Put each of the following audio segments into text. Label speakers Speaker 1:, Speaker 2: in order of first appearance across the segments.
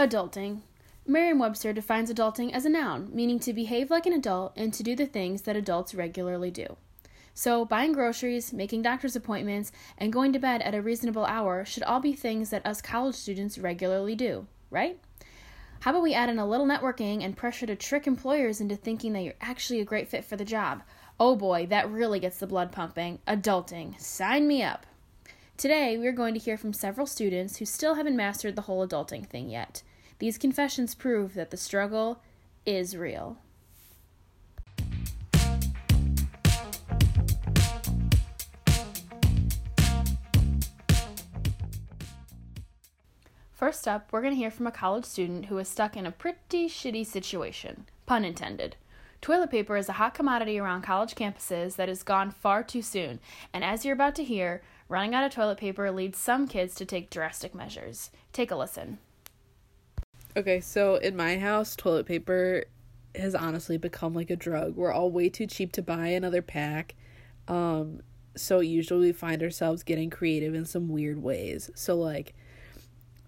Speaker 1: Adulting. Merriam Webster defines adulting as a noun, meaning to behave like an adult and to do the things that adults regularly do. So, buying groceries, making doctor's appointments, and going to bed at a reasonable hour should all be things that us college students regularly do, right? How about we add in a little networking and pressure to trick employers into thinking that you're actually a great fit for the job? Oh boy, that really gets the blood pumping. Adulting. Sign me up. Today, we're going to hear from several students who still haven't mastered the whole adulting thing yet. These confessions prove that the struggle is real. First up, we're going to hear from a college student who is stuck in a pretty shitty situation. Pun intended. Toilet paper is a hot commodity around college campuses that has gone far too soon, and as you're about to hear, running out of toilet paper leads some kids to take drastic measures. Take a listen.
Speaker 2: Okay, so in my house, toilet paper has honestly become like a drug. We're all way too cheap to buy another pack. Um, so usually we find ourselves getting creative in some weird ways. So like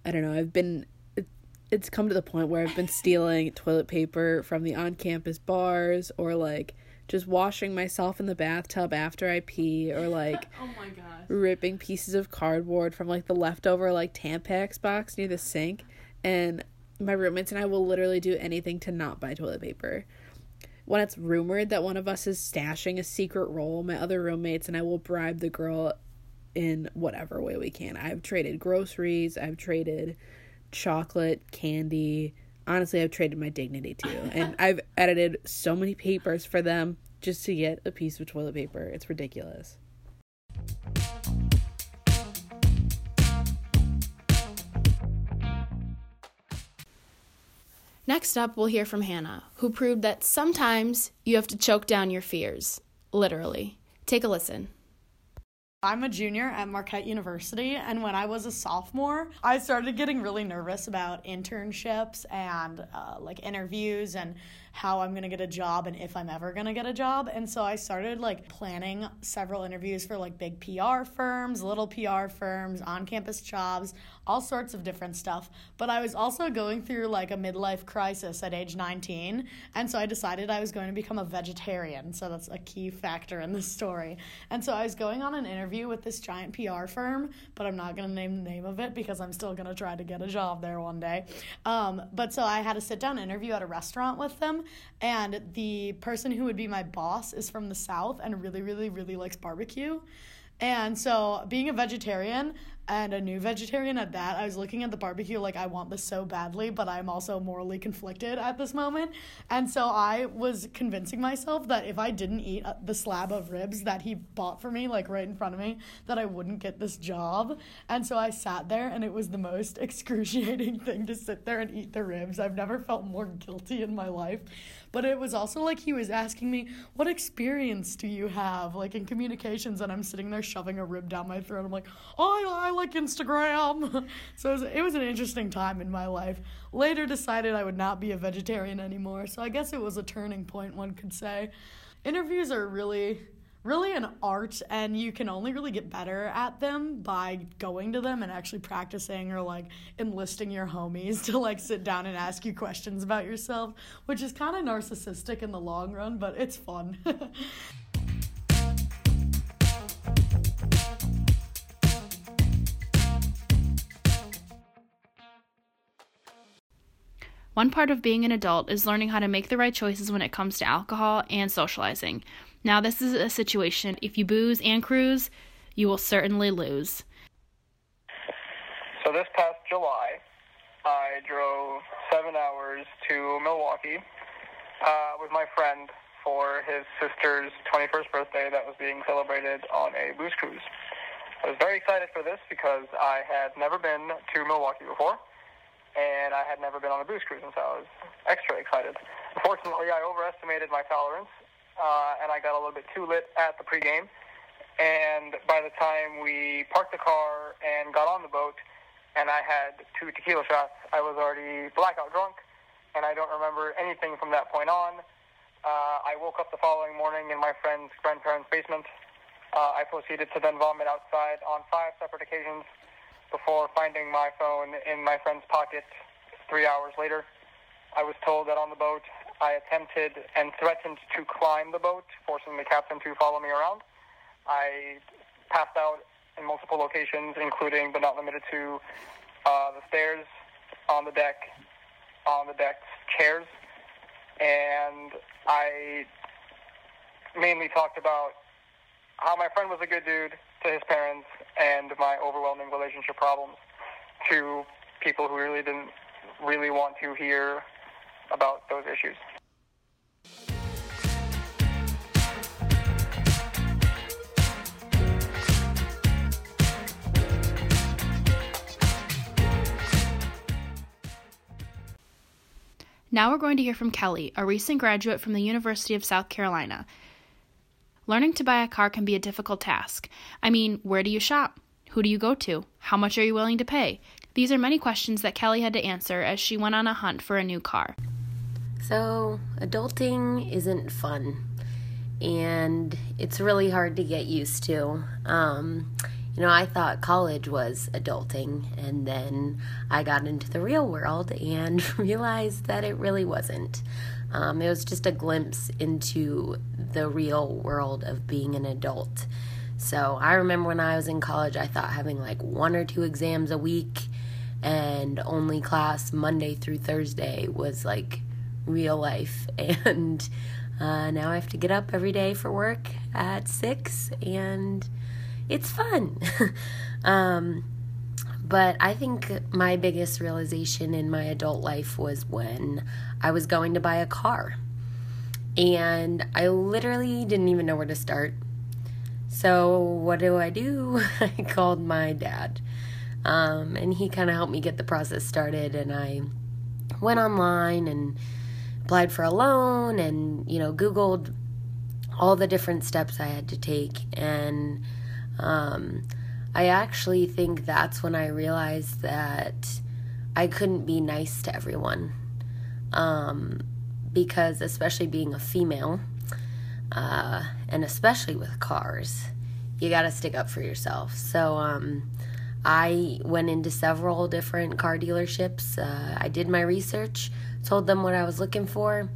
Speaker 2: I don't know, I've been it, it's come to the point where I've been stealing toilet paper from the on-campus bars or like just washing myself in the bathtub after I pee or like
Speaker 1: oh my gosh.
Speaker 2: ripping pieces of cardboard from like the leftover like Tampax box near the sink and my roommates and I will literally do anything to not buy toilet paper. When it's rumored that one of us is stashing a secret roll, my other roommates and I will bribe the girl in whatever way we can. I've traded groceries, I've traded chocolate, candy. Honestly, I've traded my dignity too. And I've edited so many papers for them just to get a piece of toilet paper. It's ridiculous.
Speaker 1: Next up, we'll hear from Hannah, who proved that sometimes you have to choke down your fears. Literally. Take a listen.
Speaker 3: I'm a junior at Marquette University, and when I was a sophomore, I started getting really nervous about internships and uh, like interviews and how I'm gonna get a job and if I'm ever gonna get a job. And so I started like planning several interviews for like big PR firms, little PR firms, on campus jobs, all sorts of different stuff. But I was also going through like a midlife crisis at age 19, and so I decided I was going to become a vegetarian. So that's a key factor in this story. And so I was going on an interview interview with this giant PR firm, but I'm not going to name the name of it because I'm still going to try to get a job there one day. Um, but so I had a sit down interview at a restaurant with them, and the person who would be my boss is from the South and really, really, really likes barbecue. And so, being a vegetarian, and a new vegetarian at that. I was looking at the barbecue like I want this so badly, but I'm also morally conflicted at this moment. And so I was convincing myself that if I didn't eat the slab of ribs that he bought for me like right in front of me, that I wouldn't get this job. And so I sat there and it was the most excruciating thing to sit there and eat the ribs. I've never felt more guilty in my life. But it was also like he was asking me, "What experience do you have like in communications?" and I'm sitting there shoving a rib down my throat. I'm like, "Oh, I, I like Instagram. so it was, it was an interesting time in my life. Later decided I would not be a vegetarian anymore. So I guess it was a turning point, one could say. Interviews are really really an art and you can only really get better at them by going to them and actually practicing or like enlisting your homies to like sit down and ask you questions about yourself which is kind of narcissistic in the long run but it's fun
Speaker 1: One part of being an adult is learning how to make the right choices when it comes to alcohol and socializing. Now, this is a situation if you booze and cruise, you will certainly lose.
Speaker 4: So, this past July, I drove seven hours to Milwaukee uh, with my friend for his sister's 21st birthday that was being celebrated on a booze cruise. I was very excited for this because I had never been to Milwaukee before and I had never been on a booze cruise, and so I was extra excited. Unfortunately, I overestimated my tolerance, uh, and I got a little bit too lit at the pregame. And by the time we parked the car and got on the boat, and I had two tequila shots, I was already blackout drunk, and I don't remember anything from that point on. Uh, I woke up the following morning in my friend's grandparents' basement. Uh, I proceeded to then vomit outside on five separate occasions before finding my phone in my friend's pocket three hours later. I was told that on the boat I attempted and threatened to climb the boat, forcing the captain to follow me around. I passed out in multiple locations, including but not limited to uh, the stairs, on the deck, on the deck's chairs, and I mainly talked about how my friend was a good dude to his parents and my overwhelming relationship problems to people who really didn't really want to hear about those issues.
Speaker 1: Now we're going to hear from Kelly, a recent graduate from the University of South Carolina. Learning to buy a car can be a difficult task. I mean, where do you shop? Who do you go to? How much are you willing to pay? These are many questions that Kelly had to answer as she went on a hunt for a new car.
Speaker 5: So, adulting isn't fun, and it's really hard to get used to. Um, you know, I thought college was adulting, and then I got into the real world and realized that it really wasn't. Um, it was just a glimpse into the real world of being an adult. So I remember when I was in college, I thought having like one or two exams a week and only class Monday through Thursday was like real life. And uh, now I have to get up every day for work at six and it's fun. um, but I think my biggest realization in my adult life was when I was going to buy a car. And I literally didn't even know where to start. So, what do I do? I called my dad. Um, and he kind of helped me get the process started. And I went online and applied for a loan and, you know, Googled all the different steps I had to take. And um, I actually think that's when I realized that I couldn't be nice to everyone. Um, because, especially being a female, uh, and especially with cars, you got to stick up for yourself. So, um, I went into several different car dealerships. Uh, I did my research, told them what I was looking for,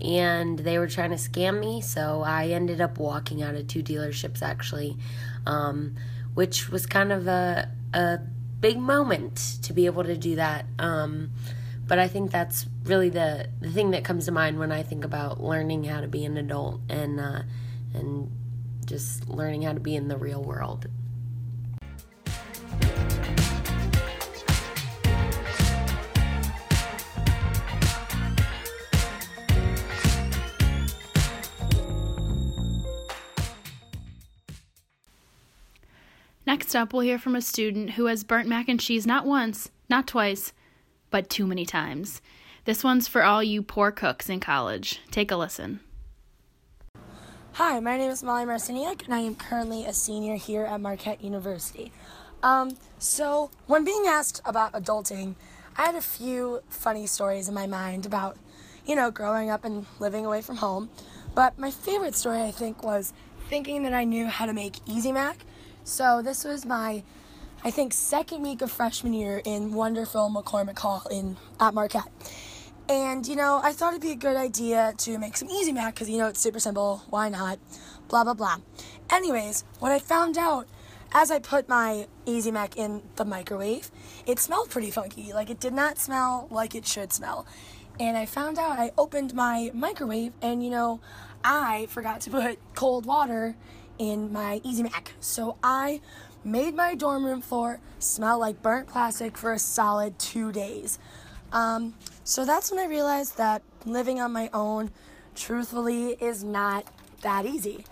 Speaker 5: and they were trying to scam me. So I ended up walking out of two dealerships actually um, which was kind of a, a big moment to be able to do that. Um, but I think that's really the, the thing that comes to mind when I think about learning how to be an adult and uh, and just learning how to be in the real world.
Speaker 1: Next up, we'll hear from a student who has burnt mac and cheese not once, not twice, but too many times. This one's for all you poor cooks in college. Take a listen.
Speaker 6: Hi, my name is Molly Marciniak, and I am currently a senior here at Marquette University. Um, so, when being asked about adulting, I had a few funny stories in my mind about, you know, growing up and living away from home. But my favorite story, I think, was thinking that I knew how to make Easy Mac so this was my, I think, second week of freshman year in wonderful McCormick Hall in at Marquette. And you know, I thought it'd be a good idea to make some easy mac because you know it's super simple. Why not? Blah blah blah. Anyways, what I found out as I put my easy mac in the microwave, it smelled pretty funky. Like it did not smell like it should smell. And I found out I opened my microwave and you know, I forgot to put cold water in my Easy Mac. So I made my dorm room floor smell like burnt plastic for a solid two days. Um, so that's when I realized that living on my own, truthfully, is not that easy.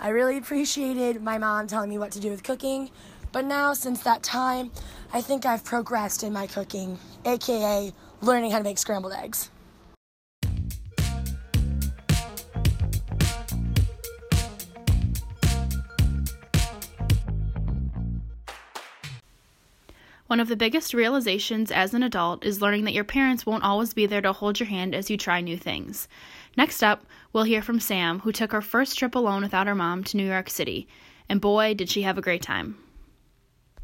Speaker 6: I really appreciated my mom telling me what to do with cooking, but now since that time, I think I've progressed in my cooking, aka learning how to make scrambled eggs.
Speaker 1: One of the biggest realizations as an adult is learning that your parents won't always be there to hold your hand as you try new things. Next up, we'll hear from Sam, who took her first trip alone without her mom to New York City. And boy, did she have a great time.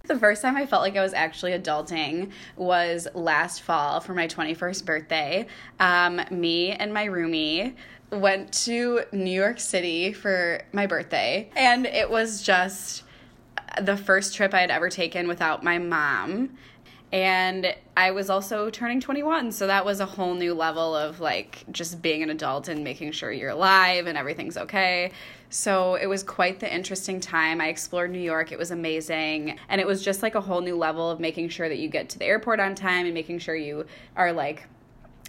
Speaker 7: The first time I felt like I was actually adulting was last fall for my 21st birthday. Um, me and my roomie went to New York City for my birthday, and it was just the first trip I had ever taken without my mom. And I was also turning 21, so that was a whole new level of like just being an adult and making sure you're alive and everything's okay. So it was quite the interesting time. I explored New York. It was amazing. And it was just like a whole new level of making sure that you get to the airport on time and making sure you are like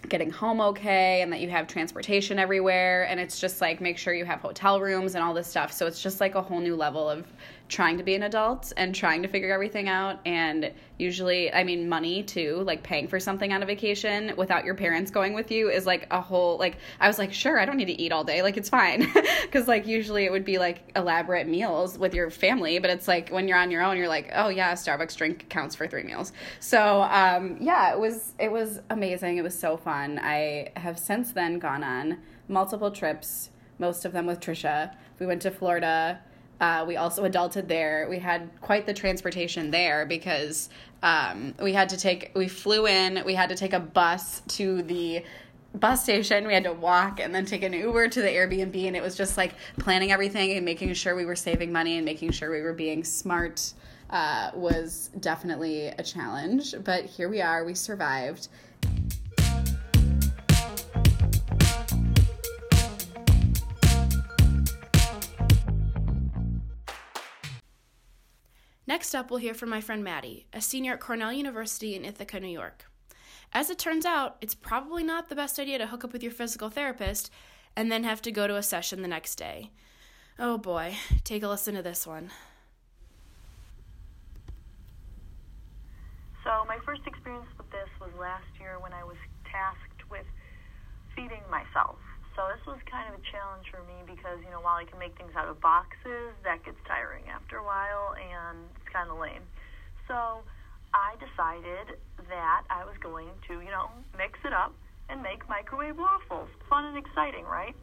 Speaker 7: getting home okay and that you have transportation everywhere and it's just like make sure you have hotel rooms and all this stuff so it's just like a whole new level of trying to be an adult and trying to figure everything out. And usually i mean money too like paying for something on a vacation without your parents going with you is like a whole like i was like sure i don't need to eat all day. Like it's fine. Because like usually it would be like elaborate meals with your family but it's like when you're on your own you're like oh yeah starbucks drink counts for three meals. So um, yeah it was it was amazing. It was so fun. I have since then gone on multiple trips most of them with trisha. We went to florida uh, we also adulted there. We had quite the transportation there because um, we had to take, we flew in, we had to take a bus to the bus station. We had to walk and then take an Uber to the Airbnb. And it was just like planning everything and making sure we were saving money and making sure we were being smart uh, was definitely a challenge. But here we are, we survived.
Speaker 1: Next up, we'll hear from my friend Maddie, a senior at Cornell University in Ithaca, New York. As it turns out, it's probably not the best idea to hook up with your physical therapist and then have to go to a session the next day. Oh boy, take a listen to this one.
Speaker 8: So, my first experience with this was last year when I was tasked with feeding myself. So this was kind of a challenge for me because, you know, while I can make things out of boxes, that gets tiring after a while and it's kind of lame. So I decided that I was going to, you know, mix it up and make microwave waffles. Fun and exciting, right?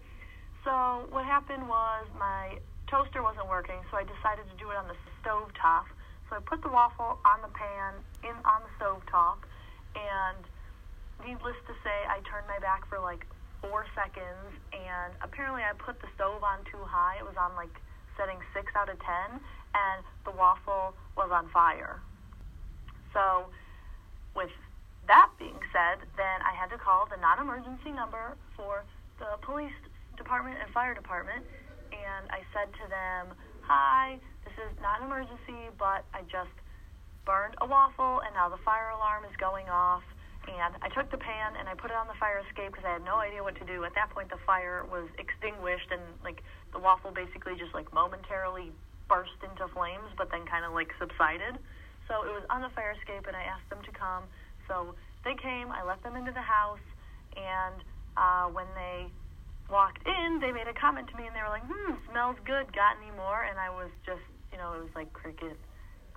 Speaker 8: So what happened was my toaster wasn't working, so I decided to do it on the stove top. So I put the waffle on the pan in on the stove top, and needless to say, I turned my back for like four seconds, and apparently I put the stove on too high. It was on like setting six out of ten, and the waffle was on fire. So, with that being said, then I had to call the non emergency number for the police department and fire department, and I said to them, Hi, this is not an emergency, but I just burned a waffle, and now the fire alarm is going off and I took the pan and I put it on the fire escape because I had no idea what to do. At that point, the fire was extinguished and like the waffle basically just like momentarily burst into flames, but then kind of like subsided. So it was on the fire escape, and I asked them to come. So they came. I let them into the house, and uh, when they walked in, they made a comment to me, and they were like, "Hmm, smells good. Got any more?" And I was just, you know, it was like cricket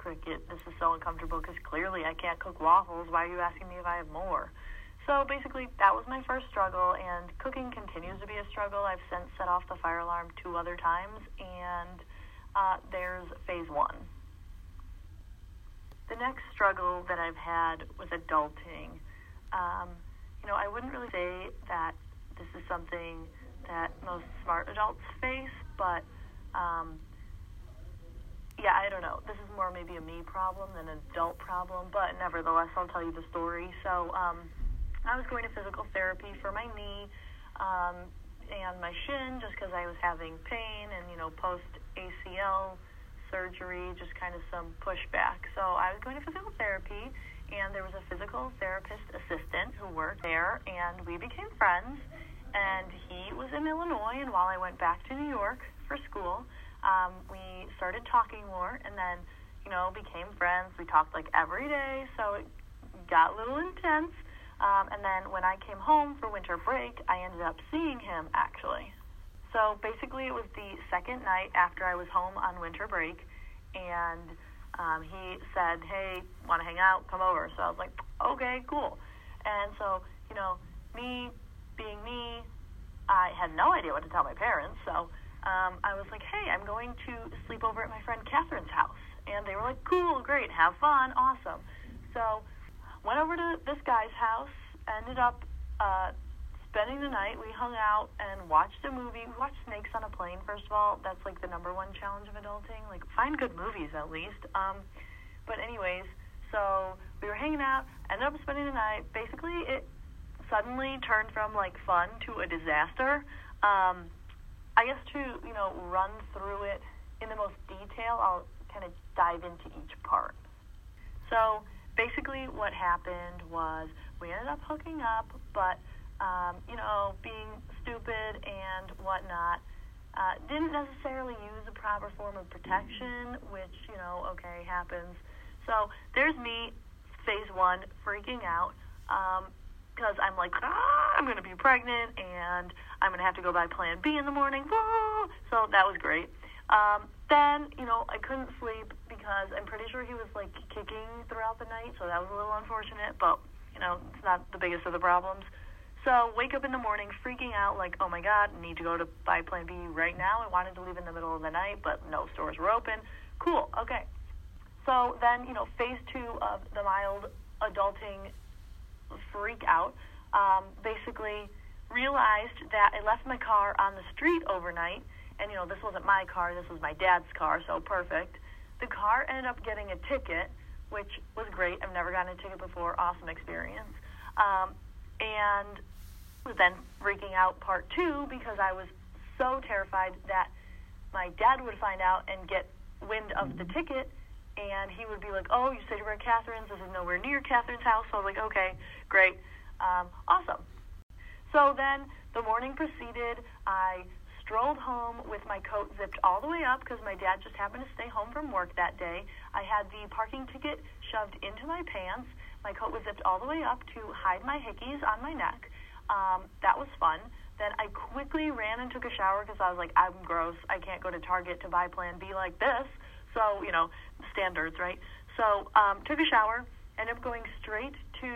Speaker 8: cricket. This is so uncomfortable because clearly I can't cook waffles. Why are you asking me if I have more? So basically, that was my first struggle, and cooking continues to be a struggle. I've since set off the fire alarm two other times, and uh, there's phase one. The next struggle that I've had with adulting, um, you know, I wouldn't really say that this is something that most smart adults face, but um, yeah, I don't know. This is more maybe a me problem than an adult problem, but nevertheless, I'll tell you the story. So, um, I was going to physical therapy for my knee um, and my shin just because I was having pain and, you know, post ACL surgery, just kind of some pushback. So, I was going to physical therapy, and there was a physical therapist assistant who worked there, and we became friends. And he was in Illinois, and while I went back to New York for school, um, we started talking more and then, you know, became friends. We talked like every day, so it got a little intense. Um, and then when I came home for winter break, I ended up seeing him actually. So basically, it was the second night after I was home on winter break, and um, he said, "Hey, want to hang out? Come over." So I was like, "Okay, cool." And so, you know, me being me, I had no idea what to tell my parents. So um, I was like, hey, I'm going to sleep over at my friend Catherine's house. And they were like, cool, great, have fun, awesome. So went over to this guy's house, ended up uh, spending the night. We hung out and watched a movie. We watched Snakes on a Plane, first of all. That's like the number one challenge of adulting. Like, find good movies at least. Um, but, anyways, so we were hanging out, ended up spending the night. Basically, it suddenly turned from like fun to a disaster. Um, I guess to, you know, run through it in the most detail, I'll kind of dive into each part. So, basically, what happened was we ended up hooking up, but um, you know, being stupid and whatnot. Uh, didn't necessarily use the proper form of protection, which, you know, okay, happens. So there's me, phase one, freaking out because I'm like, ah, I'm going to be pregnant and I'm going to have to go by plan B in the morning. Whoa! So that was great. Um, then, you know, I couldn't sleep because I'm pretty sure he was like kicking throughout the night, so that was a little unfortunate, but, you know, it's not the biggest of the problems. So wake up in the morning freaking out like, oh my god, need to go to buy Plan B right now. I wanted to leave in the middle of the night, but no stores were open. Cool, okay. So then, you know, phase two of the mild adulting freak out, um, basically realized that I left my car on the street overnight, and you know, this wasn't my car, this was my dad's car, so perfect. The car ended up getting a ticket, which was great. I've never gotten a ticket before, awesome experience. Um, and was then freaking out part two because I was so terrified that my dad would find out and get wind of the ticket and he would be like, "Oh, you said you were at Catherine's. This is nowhere near Catherine's house." So I was like, "Okay, great, um, awesome." So then the morning proceeded. I strolled home with my coat zipped all the way up because my dad just happened to stay home from work that day. I had the parking ticket shoved into my pants. My coat was zipped all the way up to hide my hickeys on my neck. Um, that was fun. Then I quickly ran and took a shower because I was like, I'm gross. I can't go to Target to buy Plan B like this. So, you know, standards, right? So, um, took a shower, ended up going straight to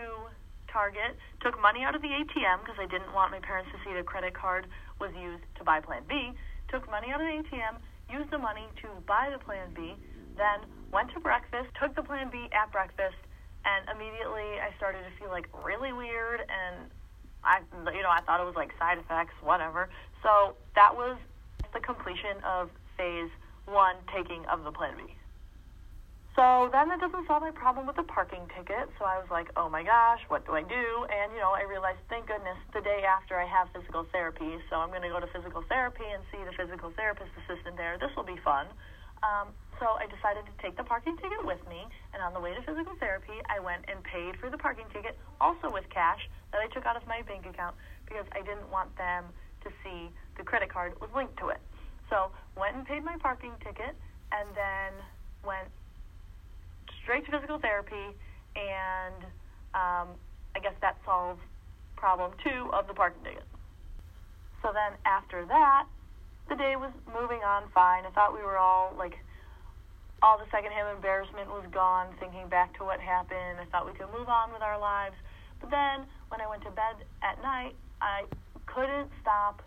Speaker 8: Target, took money out of the ATM because I didn't want my parents to see the credit card was used to buy Plan B. Took money out of the ATM, used the money to buy the Plan B, then went to breakfast, took the Plan B at breakfast, and immediately I started to feel like really weird and I, you know, I thought it was like side effects, whatever. So that was the completion of phase one taking of the Plan B. So then that doesn't solve my problem with the parking ticket. So I was like, oh my gosh, what do I do? And, you know, I realized, thank goodness, the day after I have physical therapy. So I'm going to go to physical therapy and see the physical therapist assistant there. This will be fun. Um, so I decided to take the parking ticket with me, and on the way to physical therapy, I went and paid for the parking ticket, also with cash that I took out of my bank account because I didn't want them to see the credit card was linked to it. So went and paid my parking ticket, and then went straight to physical therapy, and um, I guess that solved problem two of the parking ticket. So then after that, the day was moving on fine. I thought we were all like all the secondhand embarrassment was gone, thinking back to what happened. I thought we could move on with our lives. But then when I went to bed at night, I couldn't stop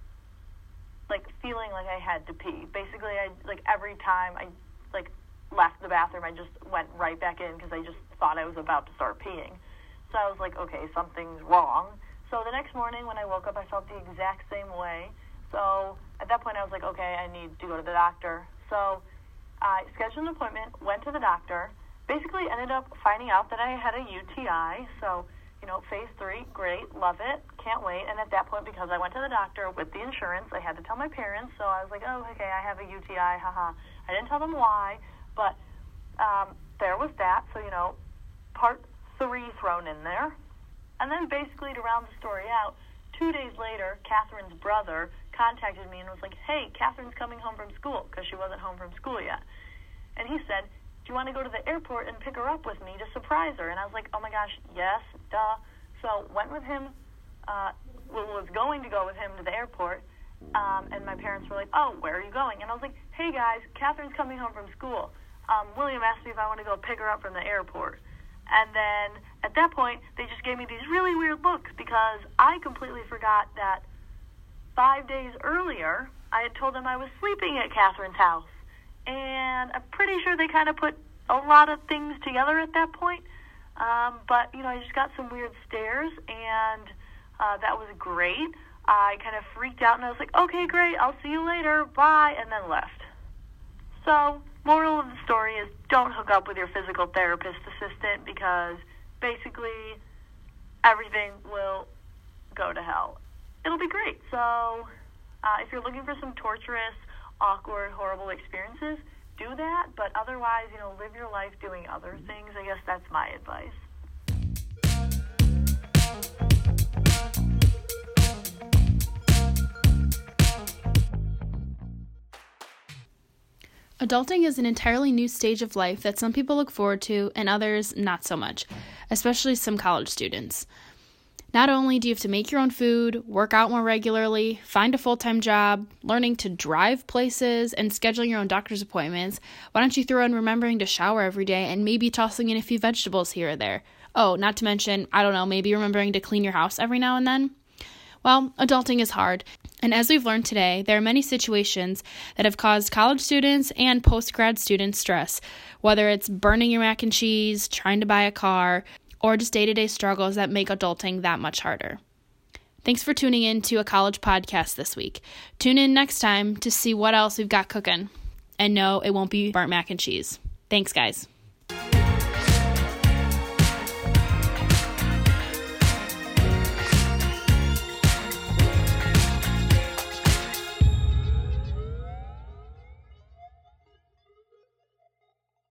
Speaker 8: like feeling like I had to pee. Basically, I like every time I like left the bathroom, I just went right back in because I just thought I was about to start peeing. So I was like, okay, something's wrong. So the next morning when I woke up, I felt the exact same way. So at that point, I was like, okay, I need to go to the doctor. So I scheduled an appointment, went to the doctor, basically ended up finding out that I had a UTI. So, you know, phase three, great, love it, can't wait. And at that point, because I went to the doctor with the insurance, I had to tell my parents. So I was like, oh, okay, I have a UTI, haha. I didn't tell them why, but um, there was that. So, you know, part three thrown in there. And then basically to round the story out, two days later, Catherine's brother contacted me and was like, hey, Catherine's coming home from school because she wasn't home from school yet. And he said, do you want to go to the airport and pick her up with me to surprise her? And I was like, oh my gosh, yes, duh. So went with him, uh, was going to go with him to the airport. Um, and my parents were like, oh, where are you going? And I was like, hey guys, Catherine's coming home from school. Um, William asked me if I want to go pick her up from the airport. And then at that point, they just gave me these really weird looks because I completely forgot that five days earlier, I had told them I was sleeping at Catherine's house. And I'm pretty sure they kind of put a lot of things together at that point. Um, but you know, I just got some weird stares, and uh, that was great. I kind of freaked out, and I was like, "Okay, great, I'll see you later, bye," and then left. So, moral of the story is don't hook up with your physical therapist assistant because basically everything will go to hell. It'll be great. So, uh, if you're looking for some torturous, awkward, horrible experiences, do that. But otherwise, you know, live your life doing other things. I guess that's my advice.
Speaker 1: Adulting is an entirely new stage of life that some people look forward to and others not so much, especially some college students. Not only do you have to make your own food, work out more regularly, find a full time job, learning to drive places, and scheduling your own doctor's appointments, why don't you throw in remembering to shower every day and maybe tossing in a few vegetables here or there? Oh, not to mention, I don't know, maybe remembering to clean your house every now and then? Well, adulting is hard, and as we've learned today, there are many situations that have caused college students and post grad students stress, whether it's burning your mac and cheese, trying to buy a car, or just day to day struggles that make adulting that much harder. Thanks for tuning in to a college podcast this week. Tune in next time to see what else we've got cooking. And no, it won't be burnt mac and cheese. Thanks, guys.